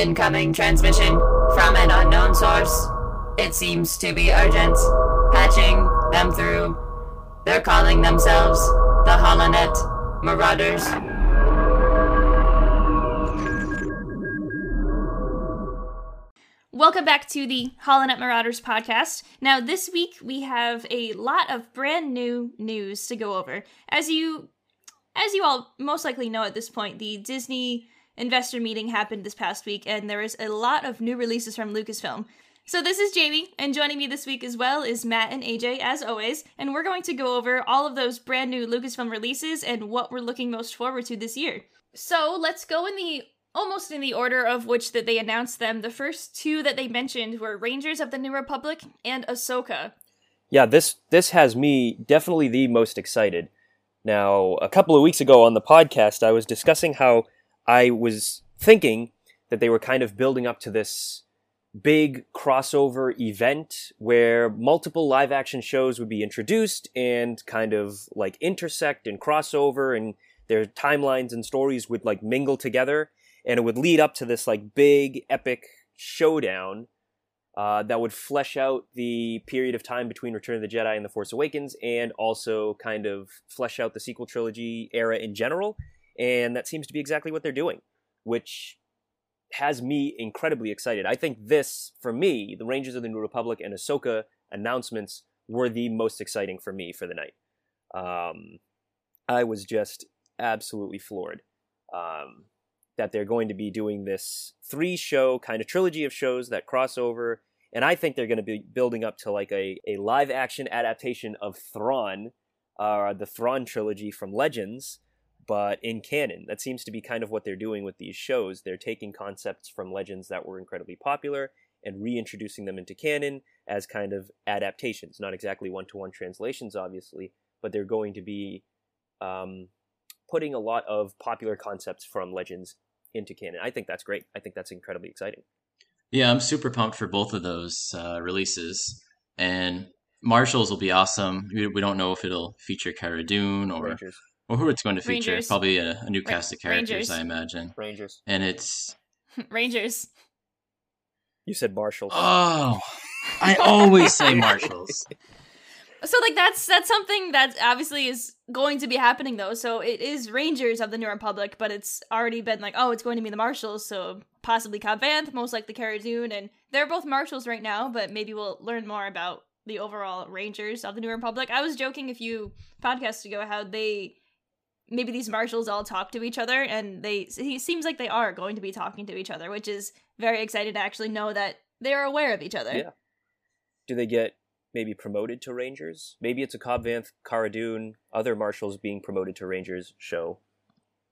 Incoming transmission from an unknown source. It seems to be urgent. Patching them through. They're calling themselves the Holonet Marauders. Welcome back to the Holonet Marauders podcast. Now, this week we have a lot of brand new news to go over. As you as you all most likely know at this point, the Disney investor meeting happened this past week and there was a lot of new releases from Lucasfilm. So this is Jamie, and joining me this week as well is Matt and AJ, as always, and we're going to go over all of those brand new Lucasfilm releases and what we're looking most forward to this year. So let's go in the almost in the order of which that they announced them. The first two that they mentioned were Rangers of the New Republic and Ahsoka. Yeah, this this has me definitely the most excited. Now, a couple of weeks ago on the podcast, I was discussing how I was thinking that they were kind of building up to this big crossover event where multiple live action shows would be introduced and kind of like intersect and crossover and their timelines and stories would like mingle together and it would lead up to this like big epic showdown uh, that would flesh out the period of time between Return of the Jedi and The Force Awakens, and also kind of flesh out the sequel trilogy era in general. And that seems to be exactly what they're doing, which has me incredibly excited. I think this, for me, the Rangers of the New Republic and Ahsoka announcements were the most exciting for me for the night. Um, I was just absolutely floored um, that they're going to be doing this three show kind of trilogy of shows that cross over. And I think they're going to be building up to like a, a live action adaptation of Thrawn, uh, the Thrawn trilogy from Legends, but in canon. That seems to be kind of what they're doing with these shows. They're taking concepts from Legends that were incredibly popular and reintroducing them into canon as kind of adaptations. Not exactly one to one translations, obviously, but they're going to be um, putting a lot of popular concepts from Legends into canon. I think that's great. I think that's incredibly exciting. Yeah, I'm super pumped for both of those uh, releases. And Marshals will be awesome. We, we don't know if it'll feature Cara Dune or Rangers. Or who it's going to feature. Rangers. Probably a, a new cast of characters, Rangers. I imagine. Rangers. And it's Rangers. You said Marshall. oh, I always say Marshals. So like that's that's something that obviously is going to be happening though. So it is Rangers of the New Republic, but it's already been like, oh, it's going to be the Marshals, so possibly Cobb Vanth, most likely Cara Dune, and they're both Marshals right now, but maybe we'll learn more about the overall Rangers of the New Republic. I was joking a few podcasts ago how they maybe these marshals all talk to each other and they it seems like they are going to be talking to each other, which is very exciting to actually know that they're aware of each other. Yeah. Do they get maybe promoted to Rangers? Maybe it's a Cobb Vanth, Cara Dune, other marshals being promoted to Rangers show.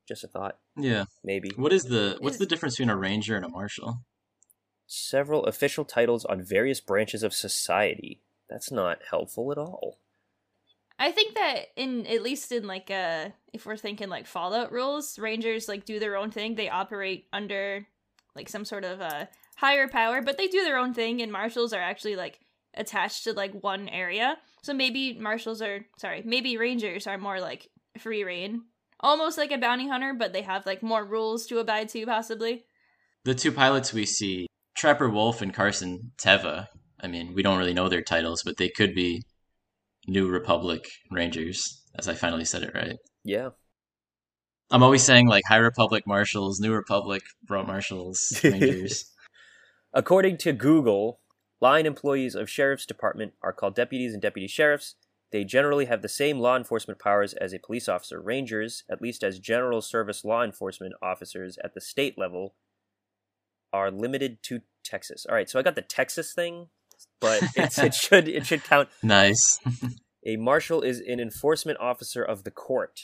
Just a thought. Yeah. Maybe. What is the what's Is- the difference between a ranger and a marshal? Several official titles on various branches of society. That's not helpful at all. I think that in at least in like uh if we're thinking like Fallout rules, Rangers like do their own thing. They operate under like some sort of uh higher power, but they do their own thing and marshals are actually like attached to like one area. So maybe marshals are sorry, maybe rangers are more like free reign. Almost like a bounty hunter, but they have like more rules to abide to possibly. The two pilots we see, Trapper Wolf and Carson Teva. I mean, we don't really know their titles, but they could be New Republic Rangers, as I finally said it right. Yeah. I'm always saying like High Republic Marshals, New Republic Bro Marshals, Rangers. According to Google, line employees of sheriff's department are called deputies and deputy sheriffs. They generally have the same law enforcement powers as a police officer. Rangers, at least as general service law enforcement officers at the state level, are limited to Texas. All right, so I got the Texas thing, but it's, it should it should count. nice. A marshal is an enforcement officer of the court.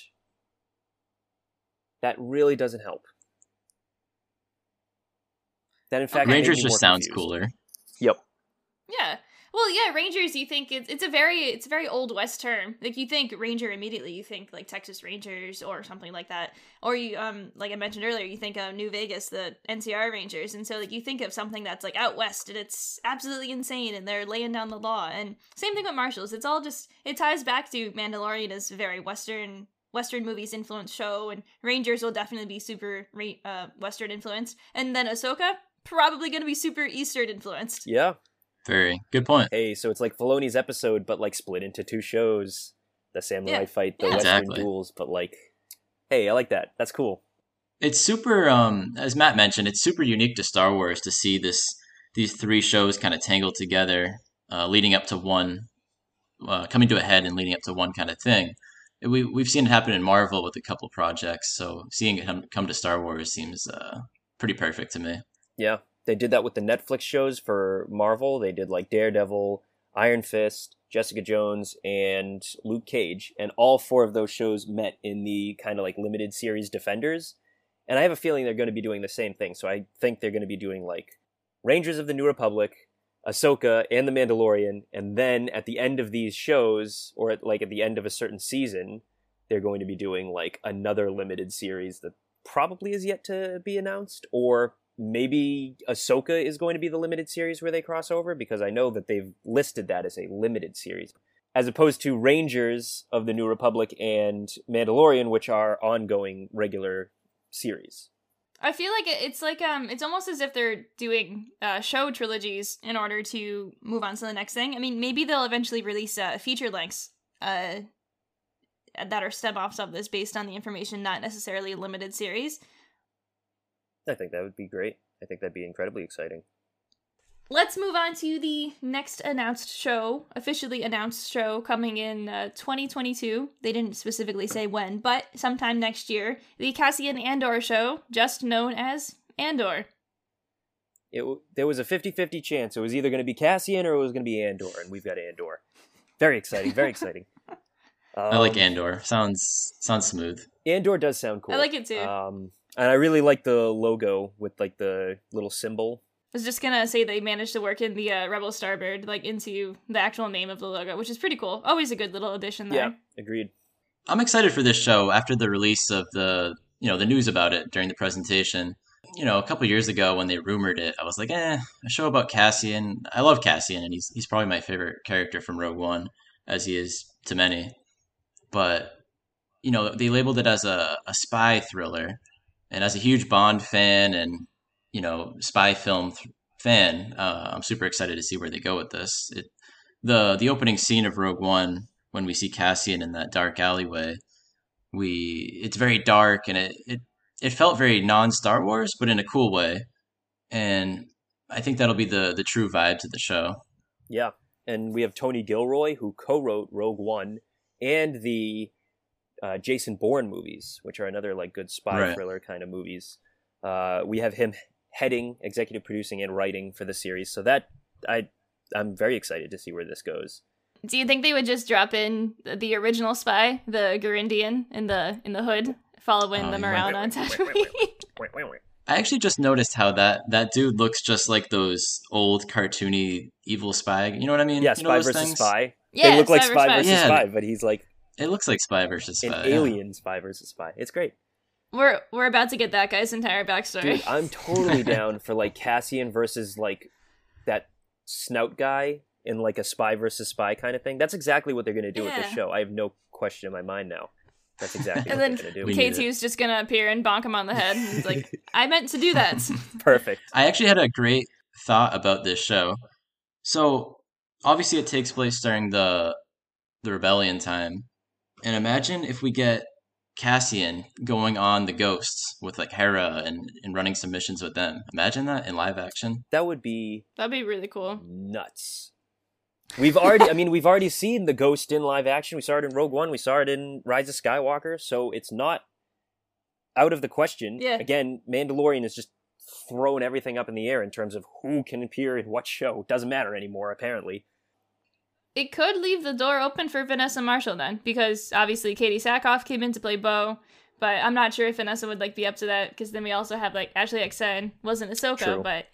That really doesn't help. That in fact made Rangers just sounds confused. cooler. Yep. Yeah. Well, yeah, Rangers. You think it's it's a very it's a very old west term. Like you think Ranger immediately, you think like Texas Rangers or something like that, or you um like I mentioned earlier, you think of New Vegas, the NCR Rangers, and so like you think of something that's like out west and it's absolutely insane and they're laying down the law. And same thing with Marshals. It's all just it ties back to Mandalorian as very western Western movies influenced show, and Rangers will definitely be super uh, Western influenced. And then Ahsoka, probably going to be super Eastern influenced. Yeah. Very good point. Hey, so it's like Filoni's episode, but like split into two shows: the samurai Yeah. fight, the Yeah. Western Exactly. duels. But like, hey, I like that. That's cool. It's super, um, as Matt mentioned, it's super unique to Star Wars to see this these three shows kind of tangled together, uh, leading up to one, uh, coming to a head and leading up to one kind of thing. We we've seen it happen in Marvel with a couple projects, so seeing it come, come to Star Wars seems uh, pretty perfect to me. Yeah, they did that with the Netflix shows for Marvel. They did like Daredevil, Iron Fist, Jessica Jones, and Luke Cage, and all four of those shows met in the kind of like limited series Defenders. And I have a feeling they're going to be doing the same thing. So I think they're going to be doing like Rangers of the New Republic, Ahsoka, and The Mandalorian, and then at the end of these shows, or at, like at the end of a certain season, they're going to be doing like another limited series that probably is yet to be announced, or maybe Ahsoka is going to be the limited series where they cross over because I know that they've listed that as a limited series, as opposed to Rangers of the New Republic and Mandalorian, which are ongoing regular series. I feel like it's like um it's almost as if they're doing uh show trilogies in order to move on to the next thing. I mean, maybe they'll eventually release uh feature lengths uh that are spin-offs of this based on the information, not necessarily a limited series. I think that would be great. I think that'd be incredibly exciting. Let's move on to the next announced show, officially announced show coming in uh, 2022. They didn't specifically say when, but sometime next year. The Cassian Andor show, just known as Andor. It there was a 50-50 chance it was either going to be Cassian or it was going to be Andor, and we've got Andor. Very exciting, very exciting. I like Um, Andor. Sounds sounds smooth. Andor does sound cool. I like it too. Um, and I really like the logo with like the little symbol. I was just gonna say they managed to work in the uh, Rebel Starbird like into the actual name of the logo, which is pretty cool. Always a good little addition there. Yeah, agreed. I'm excited for this show after the release of the you know the news about it during the presentation. You know, a couple years ago when they rumored it, I was like, eh, a show about Cassian. I love Cassian, and he's he's probably my favorite character from Rogue One, as he is to many. But you know, they labeled it as a, a spy thriller, and as a huge Bond fan and you know spy film th- fan, uh, I'm super excited to see where they go with this. It, the the opening scene of Rogue One when we see Cassian in that dark alleyway, we it's very dark and it it, it felt very non Star Wars, but in a cool way. And I think that'll be the the true vibe to the show. Yeah, and we have Tony Gilroy who co-wrote Rogue One and the uh, Jason Bourne movies, which are another like good spy Right. thriller kind of movies. Uh, we have him heading, executive producing, and writing for the series. So that I I'm very excited to see where this goes. Do you think they would just drop in the, the original spy, the Garindan, in the in the hood, following Oh, them you around might- on Tatooine? I actually just noticed how that that dude looks just like those old cartoony evil spy. You know what I mean? Yeah, You know spy those versus things? spy. yeah, they look like Spy spy versus versus Yeah. spy, but he's like It looks like spy versus an spy. yeah. alien spy versus spy. It's great. We're we're about to get that guy's entire backstory. Dude, I'm totally down for like Cassian versus like that snout guy in like a spy versus spy kind of thing. That's exactly what they're going to do with this show. I have no question in my mind now. That's exactly and what then they're going to do. We need K2's just gonna appear and bonk him on the head. And he's like, I meant to do that. Perfect. I actually had a great thought about this show. So obviously it takes place during the the rebellion time. And imagine if we get Cassian going on the ghosts with like Hera and, and running some missions with them. Imagine that in live action. That would be That'd be really cool. nuts. We've already, I mean, we've already seen the ghost in live action. We saw it in Rogue One. We saw it in Rise of Skywalker. So it's not out of the question. Yeah. Again, Mandalorian is just throwing everything up in the air in terms of who can appear in what show. Doesn't matter anymore, apparently. It could leave the door open for Vanessa Marshall then, because obviously Katee Sackhoff came in to play Bo, but I'm not sure if Vanessa would like be up to that. Because then we also have like Ashley Eckstein wasn't Ahsoka, True. but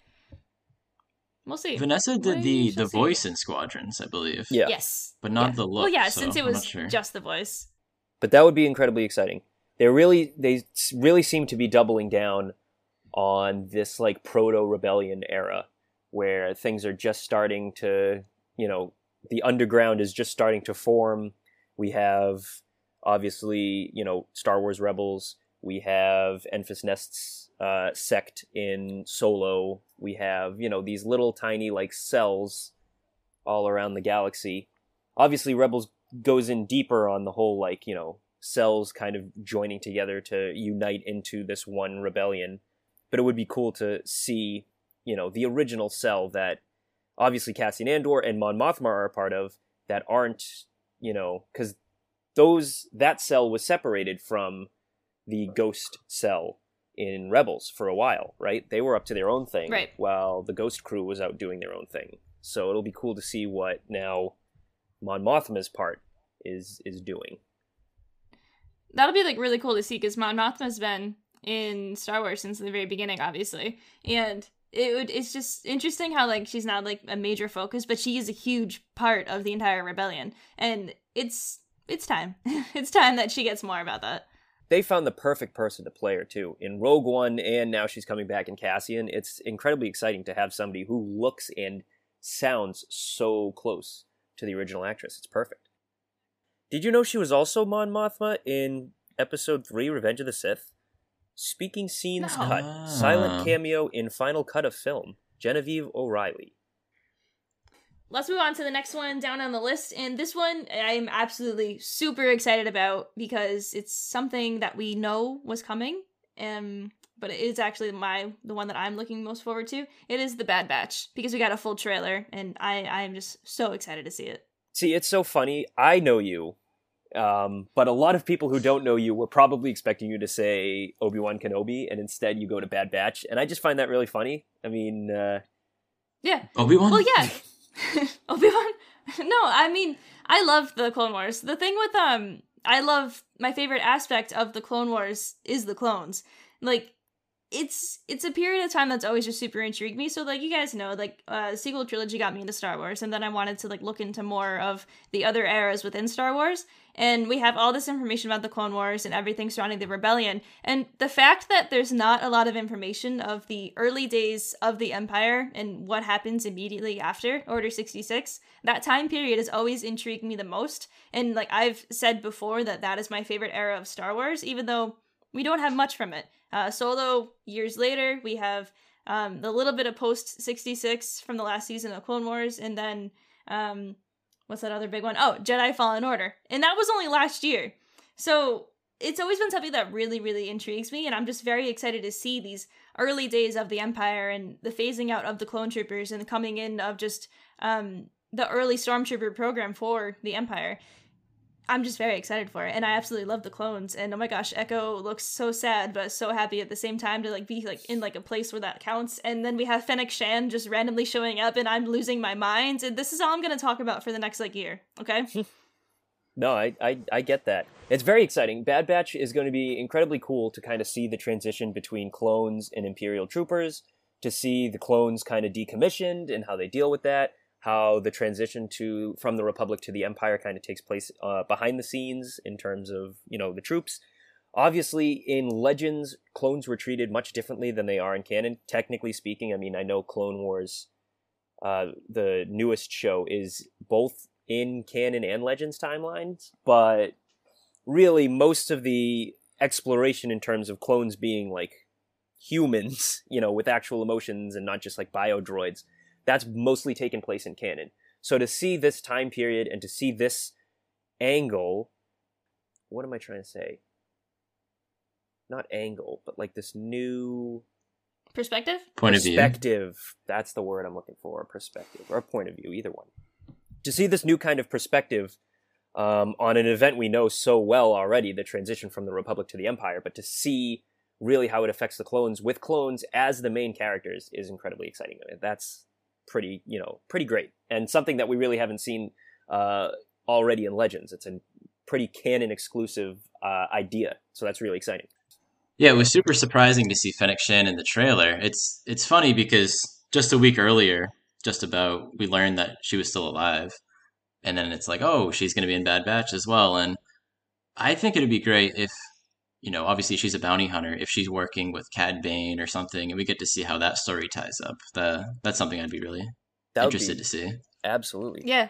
we'll see. Vanessa did We the the see. voice in Squadrons, I believe. Yeah. Yes, But not Yeah. the look. Well, yeah, so since it was sure. just the voice. but that would be incredibly exciting. They really they really seem to be doubling down on this like proto rebellion era where things are just starting to, you know, the underground is just starting to form. We have obviously, you know, Star Wars Rebels, We have Enfys Nest's uh, sect in Solo. We have you know these little tiny like cells all around the galaxy. Obviously, Rebels goes in deeper on the whole like you know cells kind of joining together to unite into this one rebellion. But it would be cool to see you know the original cell that obviously Cassian Andor and Mon Mothma are a part of that aren't you know because those that cell was separated from the ghost cell in Rebels for a while, right? They were up to their own thing, Right. while the Ghost crew was out doing their own thing. So it'll be cool to see what now Mon Mothma's part is is doing. That'll be like really cool to see because Mon Mothma's been in Star Wars since the very beginning, obviously, and it would it's just interesting how like she's not like a major focus, but she is a huge part of the entire rebellion, and it's it's time, it's time that she gets more about that. They found the perfect person to play her too in Rogue One, and now she's coming back in Cassian. It's incredibly exciting to have somebody who looks and sounds so close to the original actress. It's perfect. Did you know she was also Mon Mothma in Episode Three, Revenge of the Sith? Speaking scenes No. cut, Ah. silent cameo in final cut of film. Genevieve O'Reilly. Let's move on to the next one down on the list. And this one I'm absolutely super excited about because it's something that we know was coming. Um, but it is actually my the one that I'm looking most forward to. It is the Bad Batch because we got a full trailer and I I am just so excited to see it. See, it's so funny. I know you, um, but a lot of people who don't know you were probably expecting you to say Obi Wan Kenobi, and instead you go to Bad Batch, and I just find that really funny. I mean, uh, Yeah. Obi Wan. Well, yeah. Obi Wan. No, I mean, I love the Clone Wars. The thing with um, I love my favorite aspect of the Clone Wars is the clones. Like, it's it's a period of time that's always just super intrigued me. So, like you guys know, like uh, sequel trilogy got me into Star Wars, and then I wanted to like look into more of the other eras within Star Wars. And we have all this information about the Clone Wars and everything surrounding the rebellion. And the fact that there's not a lot of information of the early days of the Empire and what happens immediately after Order 66, that time period has always intrigued me the most. And like I've said before, that that is my favorite era of Star Wars, even though we don't have much from it. Uh, Solo, years later, we have um, the little bit of post 66 from the last season of Clone Wars, and then um, what's that other big one? Oh, Jedi Fallen Order. And that was only last year. So it's always been something that really, really intrigues me, and I'm just very excited to see these early days of the Empire and the phasing out of the clone troopers and the coming in of just um, the early stormtrooper program for the Empire. I'm just very excited for it, and I absolutely love the clones. And oh my gosh, Echo looks so sad, but so happy at the same time to like be like in like a place where that counts. And then we have Fennec Shan just randomly showing up, and I'm losing my mind. And this is all I'm gonna talk about for the next like year. Okay. no, I, I I get that. It's very exciting. Bad Batch is going to be incredibly cool to kind of see the transition between clones and Imperial troopers, to see the clones kind of decommissioned and how they deal with that. How the transition to from the Republic to the Empire kind of takes place uh, behind the scenes in terms of you know the troops. Obviously, in Legends, clones were treated much differently than they are in canon. Technically speaking, I mean, I know Clone Wars, uh, the newest show, is both in canon and Legends timelines, but really most of the exploration in terms of clones being like humans, you know, with actual emotions and not just like bio droids, that's mostly taken place in canon. So to see this time period and to see this angle, what am I trying to say? Not angle, but like this new Perspective. Point of view. perspective. That's the word I'm looking for. Perspective or point of view, either one. To see this new kind of perspective um, on an event we know so well already, the transition from the Republic to the Empire, but to see really how it affects the clones with clones as the main characters is incredibly exciting. I that's pretty, you know, pretty great, and something that we really haven't seen uh, already in Legends. It's a pretty canon exclusive uh, idea, so that's really exciting. Yeah, it was super surprising to see Fennec Shan in the trailer. It's it's funny because just a week earlier, just about, we learned that she was still alive, and then it's like, oh, she's going to be in Bad Batch as well. And I think it'd be great if, you know, obviously she's a bounty hunter. If she's working with Cad Bane or something, and we get to see how that story ties up. The, that's something I'd be really That interested be to see. absolutely. Yeah.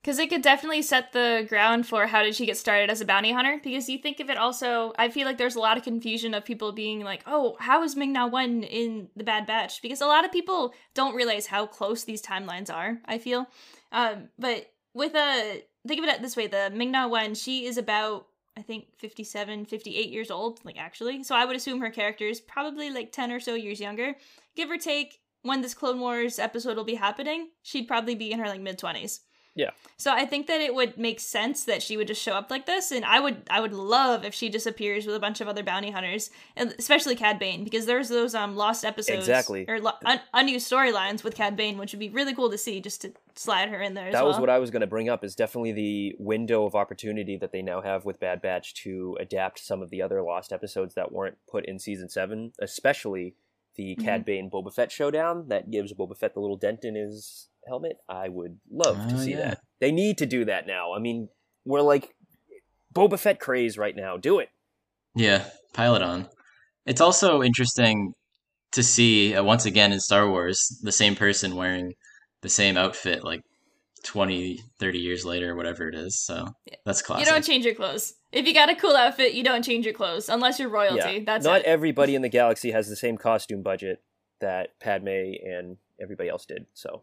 Because it could definitely set the ground for how did she get started as a bounty hunter. Because you think of it also, I feel like there's a lot of confusion of people being like, oh, how is Ming Na Wen in the Bad Batch? Because a lot of people don't realize how close these timelines are, I feel. Um, but with a, think of it this way the Ming Na Wen, she is about, I think, 57, 58 years old, like actually. So I would assume her character is probably like 10 or so years younger. Give or take, when this Clone Wars episode will be happening, she'd probably be in her like mid 20s. Yeah. So I think that it would make sense that she would just show up like this, and I would I would love if she disappears with a bunch of other bounty hunters, and especially Cad Bane, because there's those um lost episodes Exactly. or lo- un- unused storylines with Cad Bane, which would be really cool to see, just to slide her in there. As that well. was what I was going to bring up. Is definitely the window of opportunity that they now have with Bad Batch to adapt some of the other lost episodes that weren't put in season seven, especially the Mm-hmm. Cad Bane Boba Fett showdown that gives Boba Fett the little dent in his helmet. I would love to Oh, see yeah. that. They need to do that now. I mean, we're like Boba Fett craze right now. Do it. Yeah, pilot on. It's also interesting to see uh, once again in Star Wars the same person wearing the same outfit like 20, 30 years later, whatever it is. So that's classic. you don't change your clothes. If you got a cool outfit, you don't change your clothes unless you're royalty. yeah. That's Not it. everybody in the galaxy has the same costume budget that Padme and everybody else did. So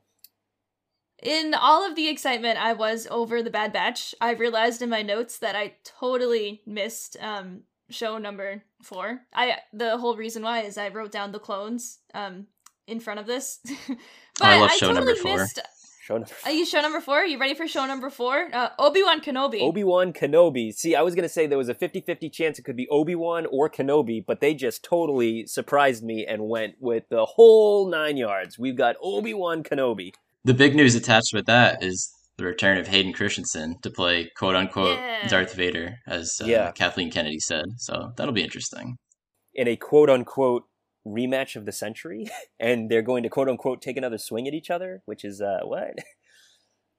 in all of the excitement I was over the Bad Batch, I realized in my notes that I totally missed um show number four. I the whole reason why is I wrote down the clones um in front of this. but I love show totally number four. missed show number Four. Are you show number four? Are you ready for show number four? Uh, Obi Wan Kenobi. Obi-Wan Kenobi. See, I was going to say there was a 50-50 chance it could be Obi-Wan or Kenobi, but they just totally surprised me and went with the whole nine yards. We've got Obi-Wan Kenobi. The big news attached with that is the return of Hayden Christensen to play quote unquote Yeah. Darth Vader, as uh, Yeah. Kathleen Kennedy said. So that'll be interesting. in a quote-unquote rematch of the century, and they're going to quote-unquote take another swing at each other, which is, uh, what?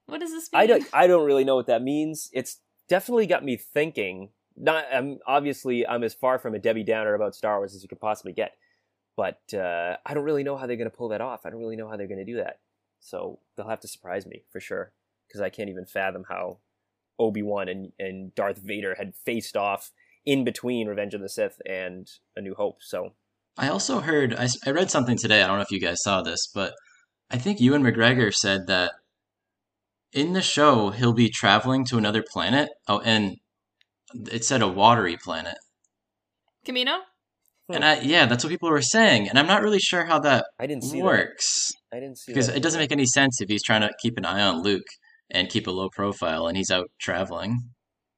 What does this mean? I don't, I don't really know what that means. It's definitely got me thinking. Not, I'm obviously I'm as far from a Debbie Downer about Star Wars as you could possibly get, but uh, I don't really know how they're going to pull that off. I don't really know how they're going to do that. So they'll have to surprise me for sure, because I can't even fathom how Obi Wan and and Darth Vader had faced off in between Revenge of the Sith and A New Hope. So I also heard, I, I read something today. I don't know if you guys saw this, but I think Ewan McGregor said that in the show, he'll be traveling to another planet. Oh, and it said a watery planet. Kamino? And I, yeah, that's what people were saying. And I'm not really sure how that I didn't see works that. I didn't see because that it doesn't make any sense if he's trying to keep an eye on Luke and keep a low profile and he's out traveling.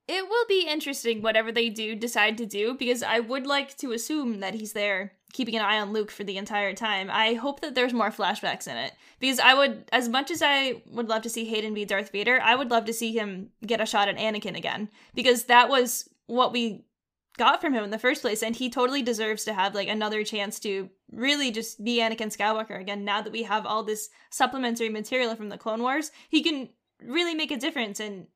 It will be interesting whatever they do decide to do because I would like to assume that he's there keeping an eye on Luke for the entire time. I hope that there's more flashbacks in it because I would as much as I would love to see Hayden be Darth Vader, I would love to see him get a shot at Anakin again because that was what we got from him in the first place and he totally deserves to have like another chance to really just be Anakin Skywalker again now that we have all this supplementary material from the Clone Wars. He can really make a difference and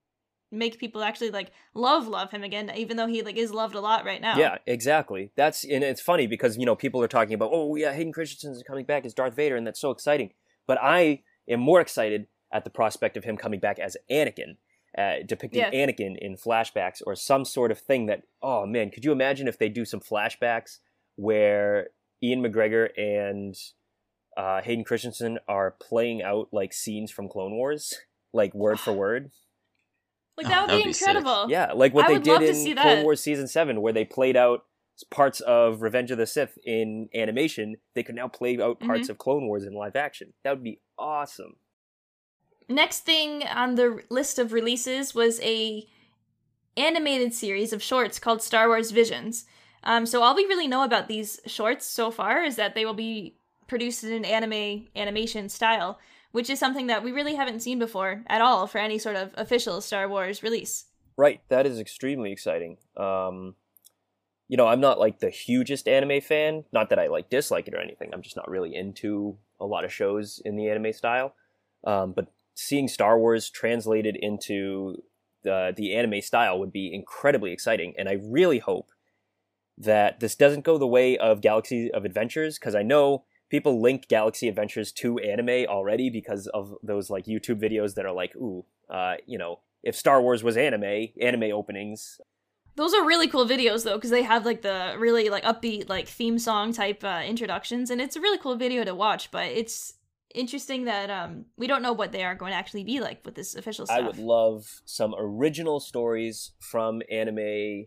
make people actually like love love him again even though he like is loved a lot right now Yeah, exactly. That's and it's funny because you know people are talking about oh yeah Hayden Christensen is coming back as Darth Vader and that's so exciting. But I am more excited at the prospect of him coming back as Anakin, uh, depicting Yeah. Anakin in flashbacks or some sort of thing that oh man, could you imagine if they do some flashbacks where Ewan McGregor and uh, Hayden Christensen are playing out like scenes from Clone Wars, like word for word. like Oh, that would that'd be be sick. incredible Yeah, like what I they did in see Clone. Wars season seven, where they played out parts of Revenge of the Sith in animation. They could now play out Mm-hmm. parts of Clone Wars in live action. That would be awesome. next thing on the list of releases was a animated series of shorts called star wars visions um, so all we really know about these shorts so far is that they will be produced in an anime animation style which is something that we really haven't seen before at all for any sort of official star wars release Right, that is extremely exciting. Um, you know, I'm not like the hugest anime fan. Not that I like dislike it or anything. I'm just not really into a lot of shows in the anime style. Um, but seeing Star Wars translated into the the anime style would be incredibly exciting, and I really hope that this doesn't go the way of Galaxy of Adventures because I know people link Galaxy Adventures to anime already because of those like YouTube videos that are like, ooh, uh, you know, if Star Wars was anime, anime openings. Those are really cool videos though, because they have like the really like upbeat like theme song type uh, introductions, and it's a really cool video to watch. But it's interesting that um we don't know what they are going to actually be like with this official stuff. I would love some original stories from anime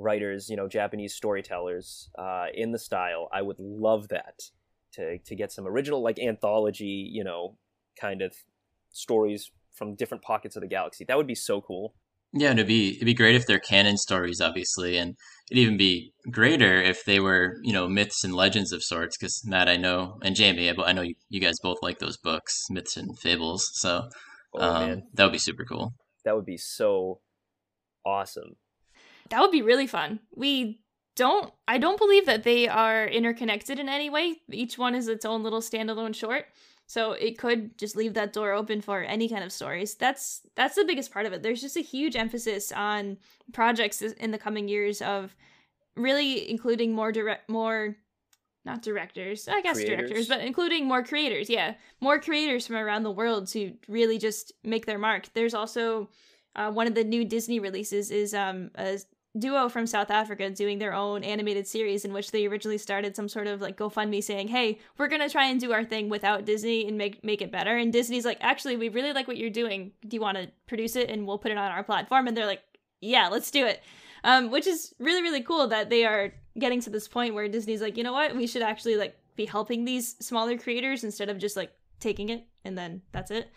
writers, you know, Japanese storytellers uh, in the style. I would love that to to get some original like anthology, you know, kind of stories from different pockets of the galaxy. That would be so cool. Yeah, and it'd be it'd be great if they're canon stories, obviously, and it'd even be greater if they were, you know, myths and legends of sorts. Because Matt, I know, and Jamie, I, I know you, you guys both like those books, myths and fables. So Oh um, that would be super cool. that would be so awesome. That would be really fun. We don't I don't believe that they are interconnected in any way. Each one is its own little standalone short. So it could just leave that door open for any kind of stories. That's that's the biggest part of it. There's just a huge emphasis on projects in the coming years of really including more direct more not directors, I guess Creators? directors, but including more creators, yeah. More creators from around the world to really just make their mark. There's also uh, one of the new Disney releases is um a duo from South Africa doing their own animated series in which they originally started some sort of like GoFundMe saying, "Hey, we're going to try and do our thing without Disney and make make it better." And Disney's like, "Actually, we really like what you're doing. Do you want to produce it and we'll put it on our platform?" And they're like, "Yeah, let's do it." Um which is really really cool that they are getting to this point where Disney's like, "You know what? We should actually like be helping these smaller creators instead of just like taking it and then that's it."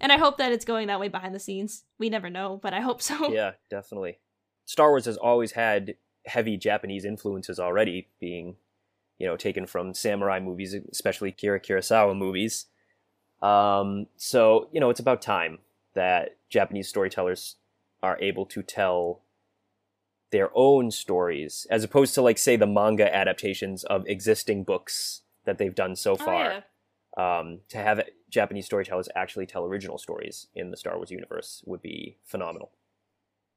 And I hope that it's going that way behind the scenes. We never know, but I hope so. Yeah, definitely. Star Wars has always had heavy Japanese influences already, being, you know, taken from samurai movies, especially Akira Kurosawa movies. Um, so, you know, it's about time that Japanese storytellers are able to tell their own stories, as opposed to, like, say, the manga adaptations of existing books that they've done so Oh, far. yeah. um, to have Japanese storytellers actually tell original stories in the Star Wars universe would be phenomenal.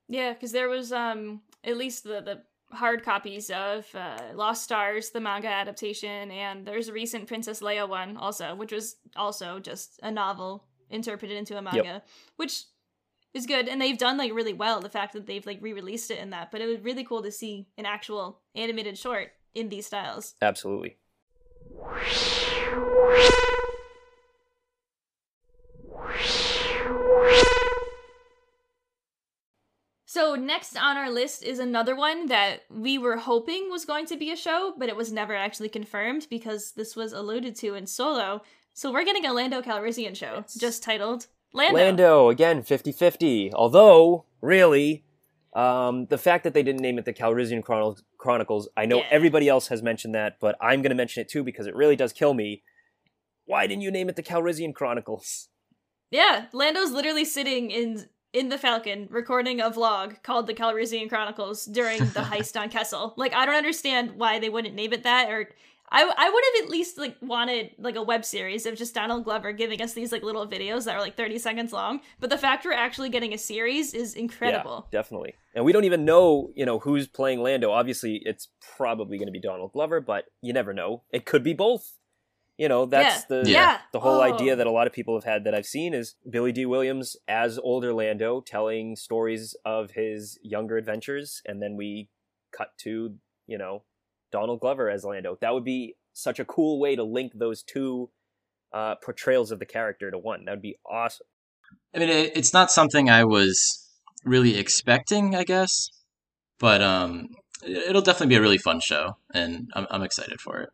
Yeah, because there was um at least the the hard copies of uh, Lost Stars, the manga adaptation, and there's a recent Princess Leia one also, which was also just a novel interpreted into a manga, which is good. And they've done like really well. The fact that they've like re-released it in that, but it was really cool to see an actual animated short in these styles. Absolutely. So next on our list is another one that we were hoping was going to be a show, but it was never actually confirmed because this was alluded to in Solo. So we're getting a Lando Calrissian show, Yes. just titled Lando. Lando, again, 50 50. Although, really, um, the fact that they didn't name it the Calrissian Chron- Chronicles, I know Yeah. everybody else has mentioned that, but I'm going to mention it too because it really does kill me. Why didn't you name it the Calrissian Chronicles? Yeah, Lando's literally sitting in in the Falcon recording a vlog called the Calrissian Chronicles during the heist on Kessel. Like I don't understand why they wouldn't name it that or I, I would have at least like wanted like a web series of just Donald Glover giving us these like little videos that are like 30 seconds long, but the fact we're actually getting a series is incredible. Yeah, definitely. And we don't even know, you know, who's playing Lando. Obviously, it's probably going to be Donald Glover, but you never know. It could be both. You know, that's Yeah. the Yeah. the whole Oh. idea that a lot of people have had that I've seen is Billy Dee Williams as older Lando telling stories of his younger adventures, and then we cut to, you know, Donald Glover as Lando. That would be such a cool way to link those two uh, portrayals of the character to one. That would be awesome. I mean, it, it's not something I was really expecting, I guess, but um, it- it'll definitely be a really fun show, and I'm, I'm excited for it.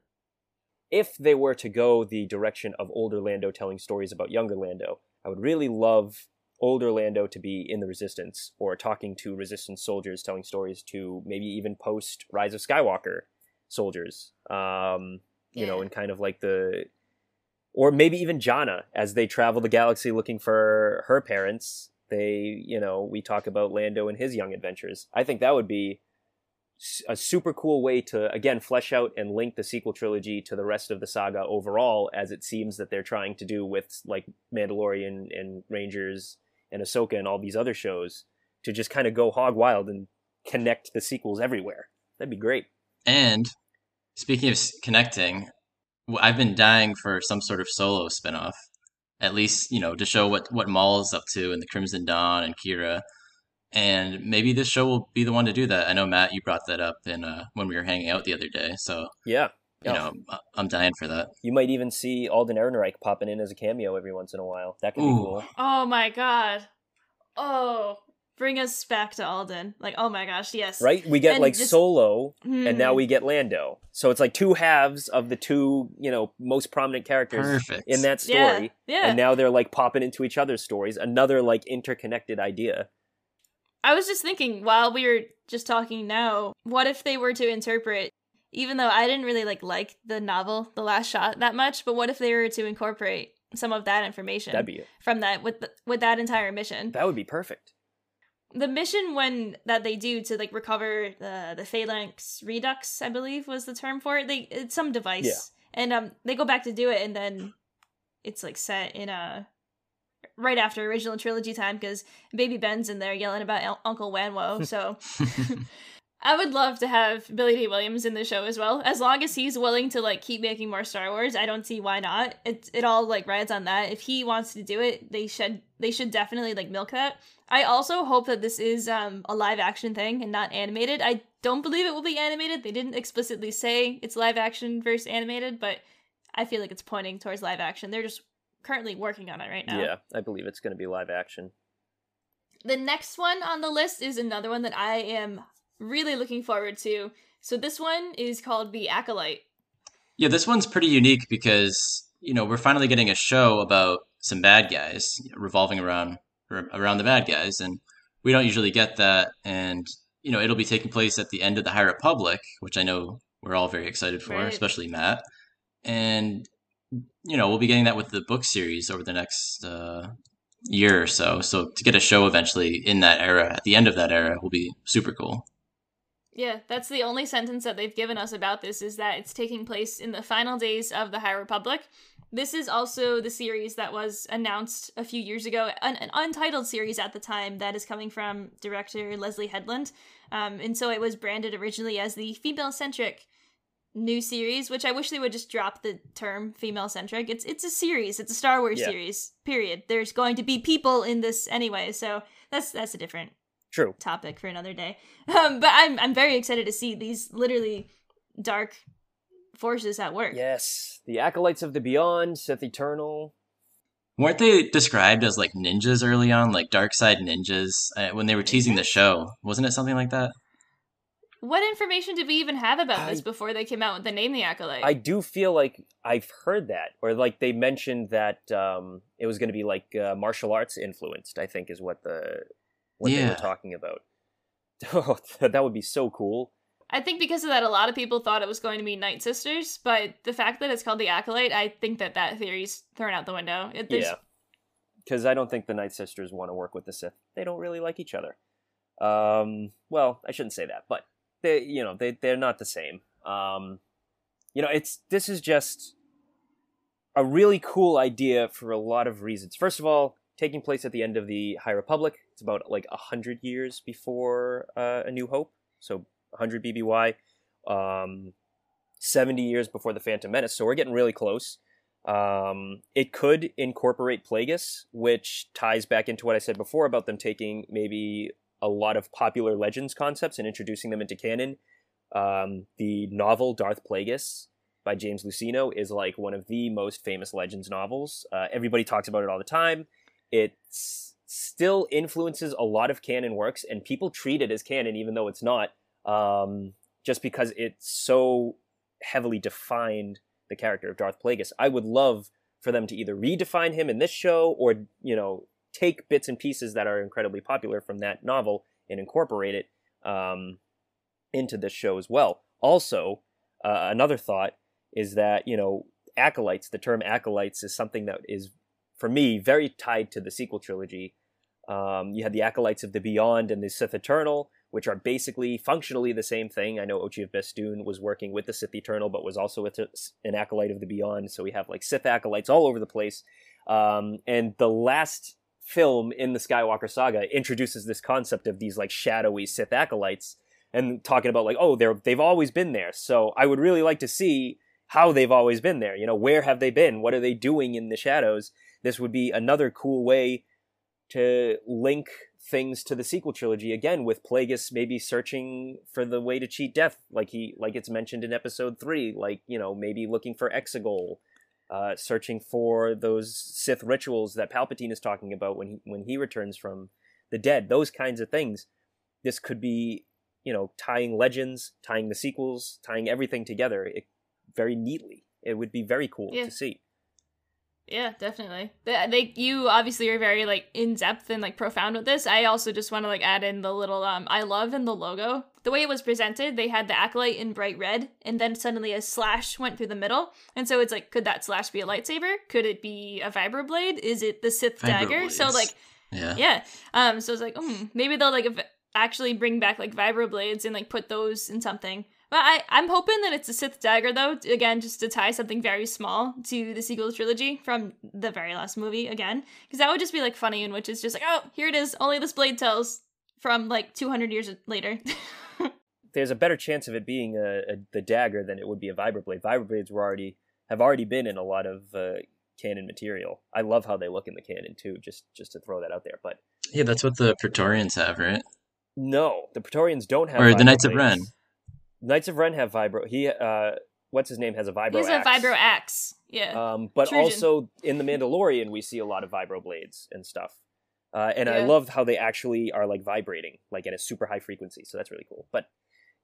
If they were to go the direction of older Lando telling stories about younger Lando, I would really love older Lando to be in the Resistance or talking to Resistance soldiers, telling stories to maybe even post Rise of Skywalker soldiers. Um, you know, and kind of like the, or maybe even Jannah as they travel the galaxy looking for her parents. They, you know, we talk about Lando and his young adventures. I think that would be a super cool way to again flesh out and link the sequel trilogy to the rest of the saga overall as it seems that they're trying to do with like Mandalorian and Rangers and Ahsoka and all these other shows to just kind of go hog wild and connect the sequels everywhere. That'd be great. And speaking of connecting, I've been dying for some sort of solo spinoff, at least you know to show what what Maul is up to in the Crimson Dawn and Qi'ra, and maybe this show will be the one to do that. I know Matt, you brought that up in uh, when we were hanging out the other day, so Yeah. you Yeah. know I- I'm dying for that. You might even see Alden Ehrenreich popping in as a cameo every once in a while. That could be cool. Oh my god. Oh, bring us back to Alden. Like, oh my gosh, yes. Right? We get And like just- Solo, and now Mhm. we get Lando. So it's like two halves of the two, you know, most prominent characters Perfect. in that story. Yeah, story. yeah. And now they're like popping into each other's stories. Another like interconnected idea. I was just thinking while we were just talking now, what if they were to interpret even though I didn't really like like the novel The Last Shot that much, but what if they were to incorporate some of that information That'd be from that with the, with that entire mission? that would be perfect. the mission when that they do to like recover the the Phylanx Redux, I believe was the term for it. They it's some device, Yeah. and um they go back to do it, and then it's like set in a right after original trilogy time because Baby Ben's in there yelling about El- Uncle Wanwo. So I would love to have Billy Dee Williams in the show as well, as long as he's willing to like keep making more Star Wars. I don't see why not. It it all like rides on that. If he wants to do it, they should they should definitely like milk that. I also hope that this is um a live action thing and not animated. I don't believe it will be animated. They didn't explicitly say it's live action versus animated, but I feel like it's pointing towards live action. They're just currently working on it right now. Yeah, I believe it's going to be live action. The next one on the list is another one that I am really looking forward to. So this one is called The Acolyte. Yeah, this one's pretty unique because you know we're finally getting a show about some bad guys revolving around around the bad guys, and we don't usually get that. And you know it'll be taking place at the end of the High Republic, which I know we're all very excited for, Right. especially Matt. And you know we'll be getting that with the book series over the next uh, year or so. So to get a show eventually in that era, at the end of that era, will be super cool. Yeah, that's the only sentence that they've given us about this is that it's taking place in the final days of the High Republic. This is also the series that was announced a few years ago, an, an untitled series at the time that is coming from director Leslie Headland. Um, and so it was branded originally as the female centric new series, which I wish they would just drop the term female centric. It's it's a series, it's a Star Wars Yeah. series. Period. There's going to be people in this anyway, so that's that's a different True. topic for another day. Um, but I'm I'm very excited to see these literally dark forces at work. Yes, the acolytes of the beyond, Sith Eternal. Weren't they described as like ninjas early on, like dark side ninjas, uh, when they were teasing the show? Wasn't it something like that? What information did we even have about this before they came out with the name the acolyte? I do feel like I've heard that, or like they mentioned that um, it was going to be like uh, martial arts influenced. I think is what the what they were talking about. Oh, that would be so cool. I think because of that, a lot of people thought it was going to be Night Sisters, but the fact that it's called the acolyte, I think that that theory's thrown out the window. It, Yeah, because I don't think the Night Sisters want to work with the Sith. They don't really like each other. Um, well, I shouldn't say that, but they, you know, they they're not the same. Um, you know, it's this is just a really cool idea for a lot of reasons. First of all, taking place at the end of the High Republic. It's about like hundred years before uh, A New Hope, so 100 BBY. Um, 70 years before the Phantom Menace, so we're getting really close. Um, it could incorporate Plagueis, which ties back into what I said before about them taking maybe a lot of popular legends concepts and introducing them into canon. Um, the novel Darth Plagueis by James Luceno is like one of the most famous legends novels. Uh, everybody talks about it all the time. It still influences a lot of canon works, and people treat it as canon even though it's not, um, just because it's so heavily defined the character of Darth Plagueis. I would love for them to either redefine him in this show or, you know, take bits and pieces that are incredibly popular from that novel and incorporate it um, into this show as well. Also, uh, another thought is that, you know, acolytes, the term acolytes is something that is, for me, very tied to the sequel trilogy. Um, you had the acolytes of the Beyond and the Sith Eternal, which are basically functionally the same thing. I know Ochi of Bestoon was working with the Sith Eternal, but was also an acolyte of the Beyond. So we have like Sith acolytes all over the place. Um, and the last film in the Skywalker saga introduces this concept of these like shadowy Sith acolytes and talking about like, oh, they're they've always been there. So I would really like to see how they've always been there. You know, where have they been? What are they doing in the shadows? This would be another cool way to link things to the sequel trilogy again with Plagueis maybe searching for the way to cheat death like he like it's mentioned in episode 3 like you know maybe looking for Exegol uh, searching for those Sith rituals that Palpatine is talking about when he when he returns from the dead those kinds of things. This could be you know tying legends tying the sequels tying everything together. It, very neatly. It would be very cool Yeah. to see Yeah, definitely. They, they you obviously are very like in depth and like profound with this. I also just want to like add in the little um I love in the logo. The way it was presented, they had the acolyte in bright red, and then suddenly a slash went through the middle, and so it's like, could that slash be a lightsaber? Could it be a vibroblade? Is it the Sith dagger? So like, Yeah. yeah. Um. So it's like, hmm, maybe they'll like actually bring back like vibroblades and like put those in something. But I I'm hoping that it's a Sith dagger though. Again, just to tie something very small to the sequel trilogy from the very last movie again, because that would just be like funny, in which it's just like, oh, here it is. Only this blade tells from like 200 years later. there's a better chance of it being a, a the dagger than it would be a vibroblade. Vibroblades were already have already been in a lot of uh, canon material. I love how they look in the canon too. Just just to throw that out there, but Yeah, that's what the Praetorians have, right? no, the Praetorians don't have. Or the Knights of. Ren. Knights of Ren have vibro. He uh, what's his name has a vibro. He's a vibro axe. Yeah. Um, but Trojan. also in the Mandalorian, we see a lot of vibro blades and stuff. Uh, and I love how they actually are like vibrating, like at a super high frequency. So that's really cool. But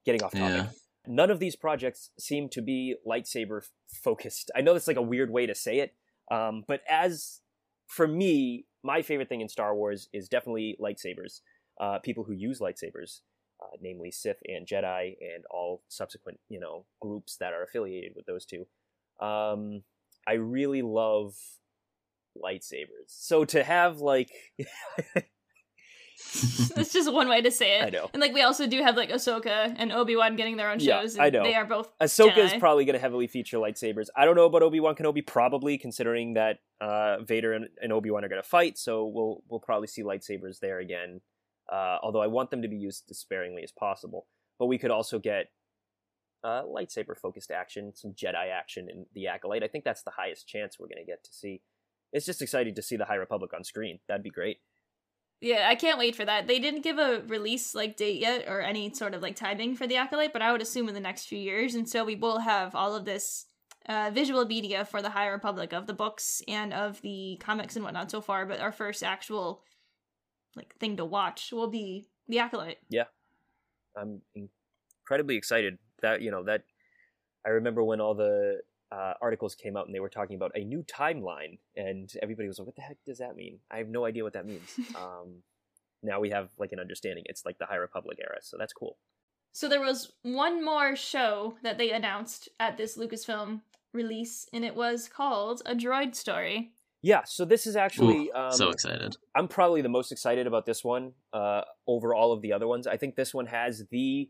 getting off topic, Yeah. none of these projects seem to be lightsaber focused. I know that's like a weird way to say it, um, but as for me, my favorite thing in Star Wars is definitely lightsabers. Uh, people who use lightsabers, uh, namely Sith and Jedi, and all subsequent you know groups that are affiliated with those two. Um, I really love lightsabers. So to have like That's just one way to say it. I know. And like we also do have like Ahsoka and Obi Wan getting their own Yeah, shows. I and know. They are both Ahsoka is probably going to heavily feature lightsabers. I don't know about Obi Wan Kenobi, probably considering that uh, Vader and, and Obi Wan are going to fight, so we'll we'll probably see lightsabers there again. Uh, although I want them to be used as sparingly as possible. But we could also get uh, lightsaber focused action, some Jedi action in the Acolyte. I think that's the highest chance we're going to get to see. It's just exciting to see the High Republic on screen. That'd be great. Yeah, I can't wait for that. They didn't give a release like date yet or any sort of like timing for the acolyte, but I would assume in the next few years, and so we will have all of this uh, visual media for the High Republic of the books and of the comics and whatnot so far. But our first actual like thing to watch will be the acolyte. Yeah. I'm incredibly excited that you know that I remember when all the uh, articles came out and they were talking about a new timeline, and everybody was like, "What the heck does that mean?" I have no idea what that means. um, now we have like an understanding. It's like the High Republic era, so that's cool. So there was one more show that they announced at this Lucasfilm release, and it was called A Droid Story. Yeah, so this is actually Ooh, um, so excited. I'm probably the most excited about this one uh, over all of the other ones. I think this one has the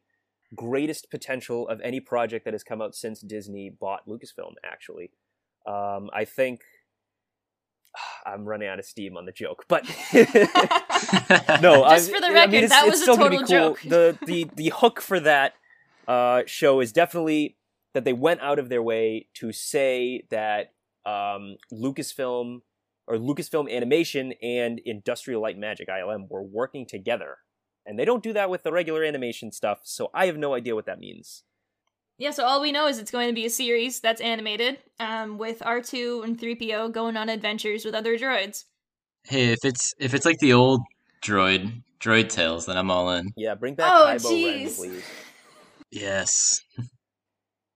greatest potential of any project that has come out since Disney bought Lucasfilm. Actually, um, I think I'm running out of steam on the joke, but no, Just I- for the I record, mean, it's, that it's was a still gonna be total cool. joke. The the the hook for that uh, show is definitely that they went out of their way to say that um, Lucasfilm or Lucasfilm Animation and Industrial Light and Magic (ILM) were working together, and they don't do that with the regular animation stuff. So I have no idea what that means. Yeah, so all we know is it's going to be a series that's animated, um, with R2 and 3PO going on adventures with other droids. Hey, if it's if it's like the old droid droid tales, then I'm all in. Yeah, bring back Oh, Kybo Ren, please. Yes.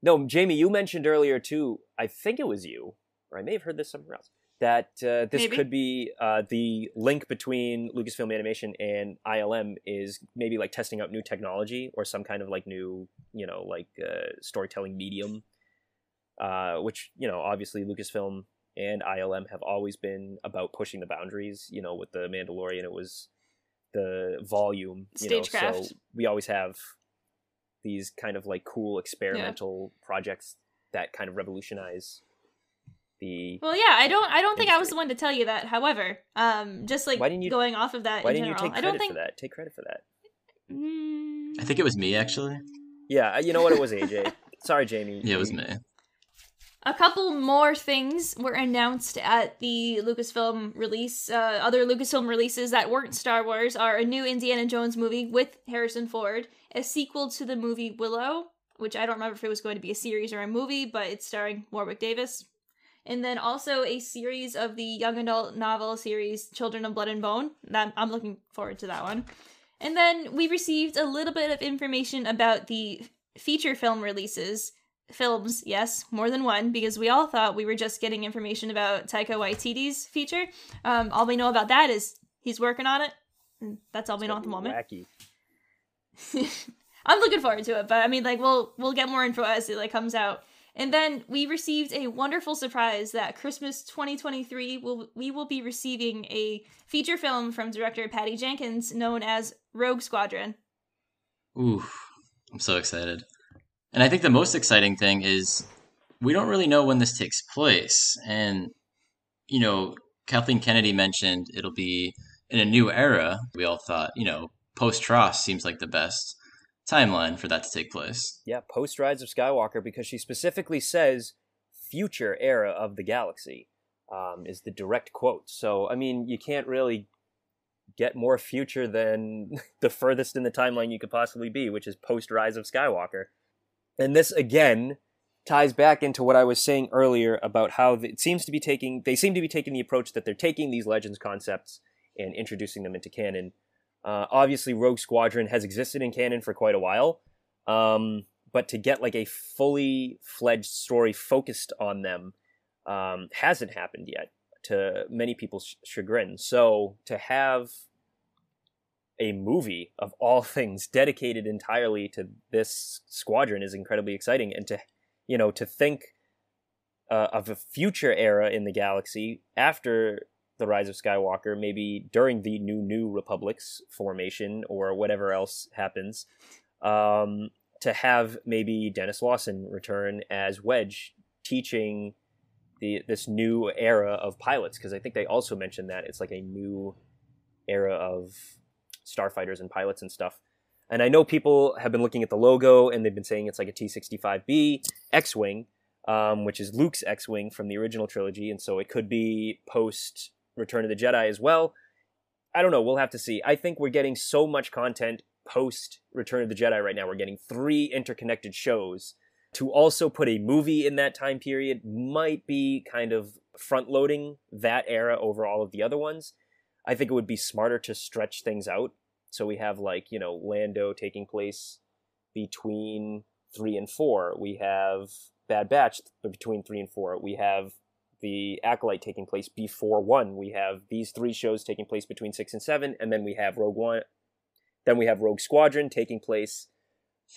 No, Jamie, you mentioned earlier too. I think it was you, or I may have heard this somewhere else. That uh, this Maybe. could be uh, the link between Lucasfilm Animation and ILM is maybe like testing out new technology or some kind of like new, you know, like uh, storytelling medium. Uh, which you know, obviously Lucasfilm and ILM have always been about pushing the boundaries. You know, with the Mandalorian, it was the volume. You know, so we always have these kind of like cool experimental projects that kind of revolutionize the Well, yeah, I don't, I don't think I was the one to tell you that. However, um, just like Why didn't you- going off of that why in didn't you general, take I don't credit think. for that take credit for that Mm, I think it was me actually. yeah you know what it was aj sorry jamie Yeah, it was me. A couple more things were announced at the Lucasfilm release. Uh, other Lucasfilm releases that weren't Star Wars are a new Indiana Jones movie with Harrison Ford, a sequel to the movie Willow, which I don't remember if it was going to be a series or a movie, but it's starring Warwick Davis. And then also a series of the young adult novel series Children of Blood and Bone. That I'm looking forward to that one. And then we received a little bit of information about the feature film releases. Films, yes, more than one, because we all thought we were just getting information about Taika Waititi's feature. Um, all we know about that is he's working on it. And that's all we know at the moment. Wacky. I'm looking forward to it, but I mean, like, we'll we'll get more info as it like comes out. And then we received a wonderful surprise that Christmas 2023 will we will be receiving a feature film from director Patty Jenkins known as Rogue Squadron. Ooh, I'm so excited. And I think the most exciting thing is we don't really know when this takes place. And, you know, Kathleen Kennedy mentioned it'll be in a new era. We all thought, you know, post TROS seems like the best timeline for that to take place. Yeah, post Rise of Skywalker, because she specifically says future era of the galaxy um, is the direct quote. So, I mean, you can't really get more future than the furthest in the timeline you could possibly be, which is post Rise of Skywalker. And this, again, ties back into what I was saying earlier about how it seems to be taking, they seem to be taking the approach that they're taking these Legends concepts and introducing them into canon uh, obviously, Rogue Squadron has existed in canon for quite a while, um, but to get like a fully fledged story focused on them um, hasn't happened yet, to many people's chagrin. So to have a movie of all things dedicated entirely to this squadron is incredibly exciting, and to you know to think uh, of a future era in the galaxy after the Rise of Skywalker, maybe during the new New Republic's formation or whatever else happens, um, to have maybe Denis Lawson return as Wedge, teaching the this new era of pilots. Because I think they also mentioned that it's like a new era of starfighters and pilots and stuff. And I know people have been looking at the logo and they've been saying it's like a T 65B X Wing, um, which is Luke's X Wing from the original trilogy. And so it could be post Return of the Jedi as well. I don't know. We'll have to see. I think we're getting so much content post Return of the Jedi right now. We're getting three interconnected shows. To also put a movie in that time period might be kind of front loading that era over all of the other ones. I think it would be smarter to stretch things out. So we have like, you know, Lando taking place between three and four. We have Bad Batch between three and four. We have the Acolyte taking place before one. We have these three shows taking place between six and seven, and then we have Rogue One. Then we have Rogue Squadron taking place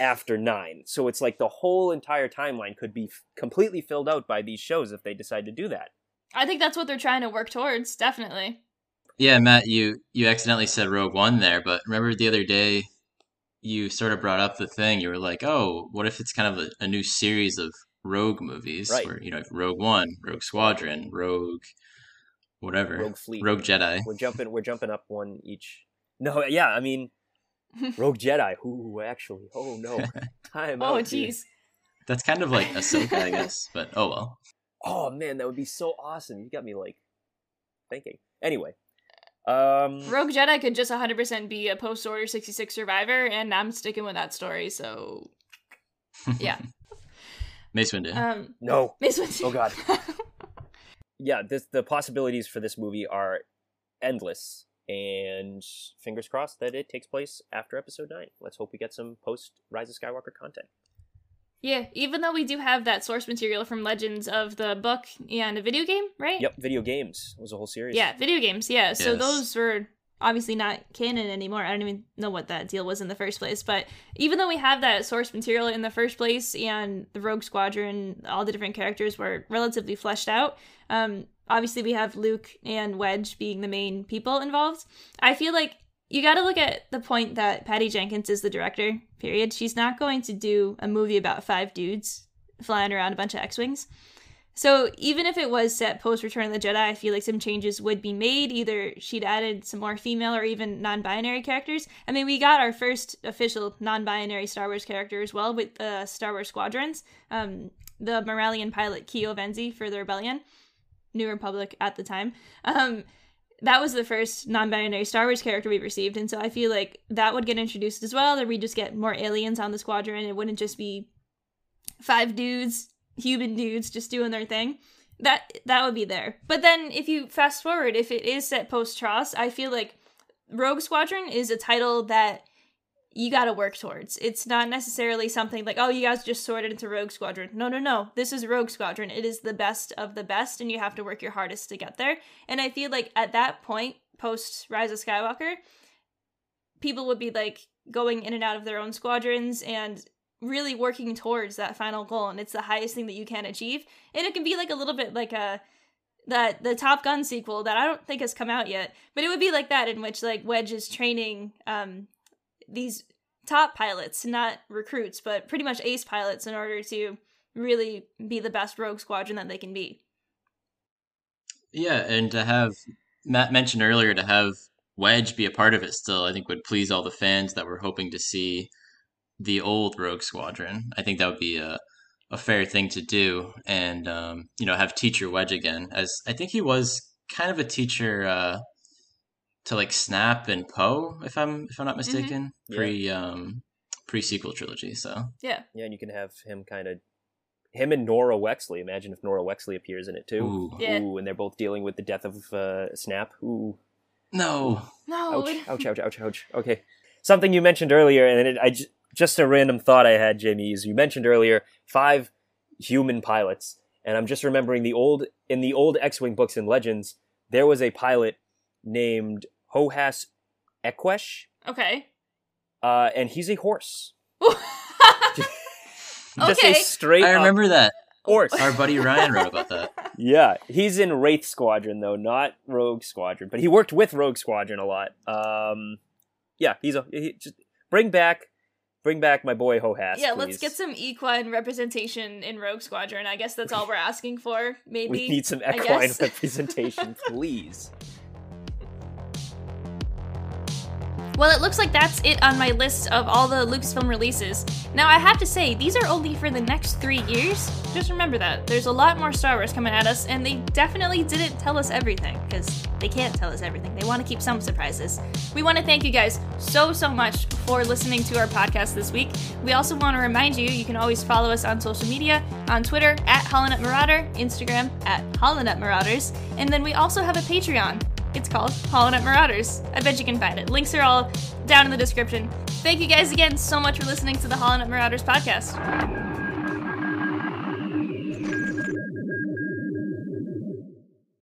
after nine. So it's like the whole entire timeline could be f- completely filled out by these shows if they decide to do that. I think that's what they're trying to work towards, definitely. Yeah, Matt, you you accidentally said Rogue One there, but remember the other day you sort of brought up the thing. You were like, "Oh, what if it's kind of a, a new series of rogue movies right. where you know Rogue One, Rogue Squadron, Rogue whatever, Rogue Fleet, Rogue Jedi. We're jumping. We're jumping up one each. No, yeah, I mean, Rogue Jedi. Ooh, actually, oh no, time. oh jeez. That's kind of like a Ahsoka, I guess. But oh well. Oh man, that would be so awesome. You got me like thinking. Anyway, um, Rogue Jedi could just 100% be a post Order 66 survivor, and I'm sticking with that story. So, yeah. Mace Windu. Um, no. Mace Windu. Oh God. yeah, this, the possibilities for this movie are endless, and fingers crossed that it takes place after Episode Nine. Let's hope we get some post Rise of Skywalker content. Yeah, even though we do have that source material from Legends of the book and a video game, right? Yep, video games was a whole series. Yeah, video games. Yeah, so Yes. those were obviously not canon anymore. I don't even know what that deal was in the first place. But even though we have that source material in the first place and the Rogue Squadron, all the different characters were relatively fleshed out, um, obviously we have Luke and Wedge being the main people involved. I feel like you got to look at the point that Patty Jenkins is the director, period. She's not going to do a movie about five dudes flying around a bunch of X Wings. So even if it was set post Return of the Jedi, I feel like some changes would be made. Either she'd added some more female or even non-binary characters. I mean, we got our first official non-binary Star Wars character as well with uh, Star Wars Squadrons. Um, the Moralian pilot Keo Venzi for the Rebellion, New Republic at the time. Um, that was the first non-binary Star Wars character we've received, and so I feel like that would get introduced as well. That we just get more aliens on the squadron. It wouldn't just be five dudes, human dudes, just doing their thing. That that would be there. But then if you fast forward, if it is set post TROS, I feel like Rogue Squadron is a title that you got to work towards. It's not necessarily something like, oh, you guys just sorted into Rogue Squadron. No, no, no. This is Rogue Squadron. It is the best of the best, and you have to work your hardest to get there. And I feel like at that point, post Rise of Skywalker, people would be like going in and out of their own squadrons and really working towards that final goal. And it's the highest thing that you can achieve. And it can be like a little bit like a that the Top Gun sequel that I don't think has come out yet, but it would be like that in which like Wedge is training um these top pilots, not recruits, but pretty much ace pilots in order to really be the best rogue squadron that they can be. Yeah, and to have Matt mentioned earlier to have Wedge be a part of it still, I think would please all the fans that were hoping to see the old Rogue Squadron. I think that would be a a fair thing to do, and um, you know have teacher Wedge again, as I think he was kind of a teacher uh, to like Snap and Poe, if I'm if I'm not Mm-hmm. mistaken, Yeah. pre um pre sequel trilogy. So Yeah. Yeah, and you can have him kind of him and Norra Wexley. Imagine if Norra Wexley appears in it too. Ooh. Yeah. Ooh, and they're both dealing with the death of uh, Snap. Ooh, no, No. ouch, ouch, ouch, ouch, ouch. Okay, something you mentioned earlier, and it, I j- just a random thought I had, Jamie, is you mentioned earlier five human pilots, and I'm just remembering the old in the old X-wing books and Legends, there was a pilot named Hohass Ekwesh, Okay. uh, and he's a horse. Just Okay. a straight I up remember that. horse. Our buddy Ryan wrote about that. Yeah, he's in Wraith Squadron though, not Rogue Squadron. But he worked with Rogue Squadron a lot. Um, yeah, he's a he, just bring back, bring back my boy Hohass. yeah, let's please. get some equine representation in Rogue Squadron. I guess that's all we're asking for. Maybe. We need some equine representation, please. Well, it looks like that's it on my list of all the Lucasfilm releases. Now, I have to say, these are only for the next three years. Just remember that. There's a lot more Star Wars coming at us, and they definitely didn't tell us everything, because they can't tell us everything. They want to keep some surprises. We want to thank you guys so, so much for listening to our podcast this week. We also want to remind you you can always follow us on social media on Twitter at Holonet Marauder, Instagram at Holonet Marauders, and then we also have a Patreon. It's called Holonet Marauders. I bet you can find it. Links are all down in the description. Thank you guys again so much for listening to the Holonet Marauders podcast.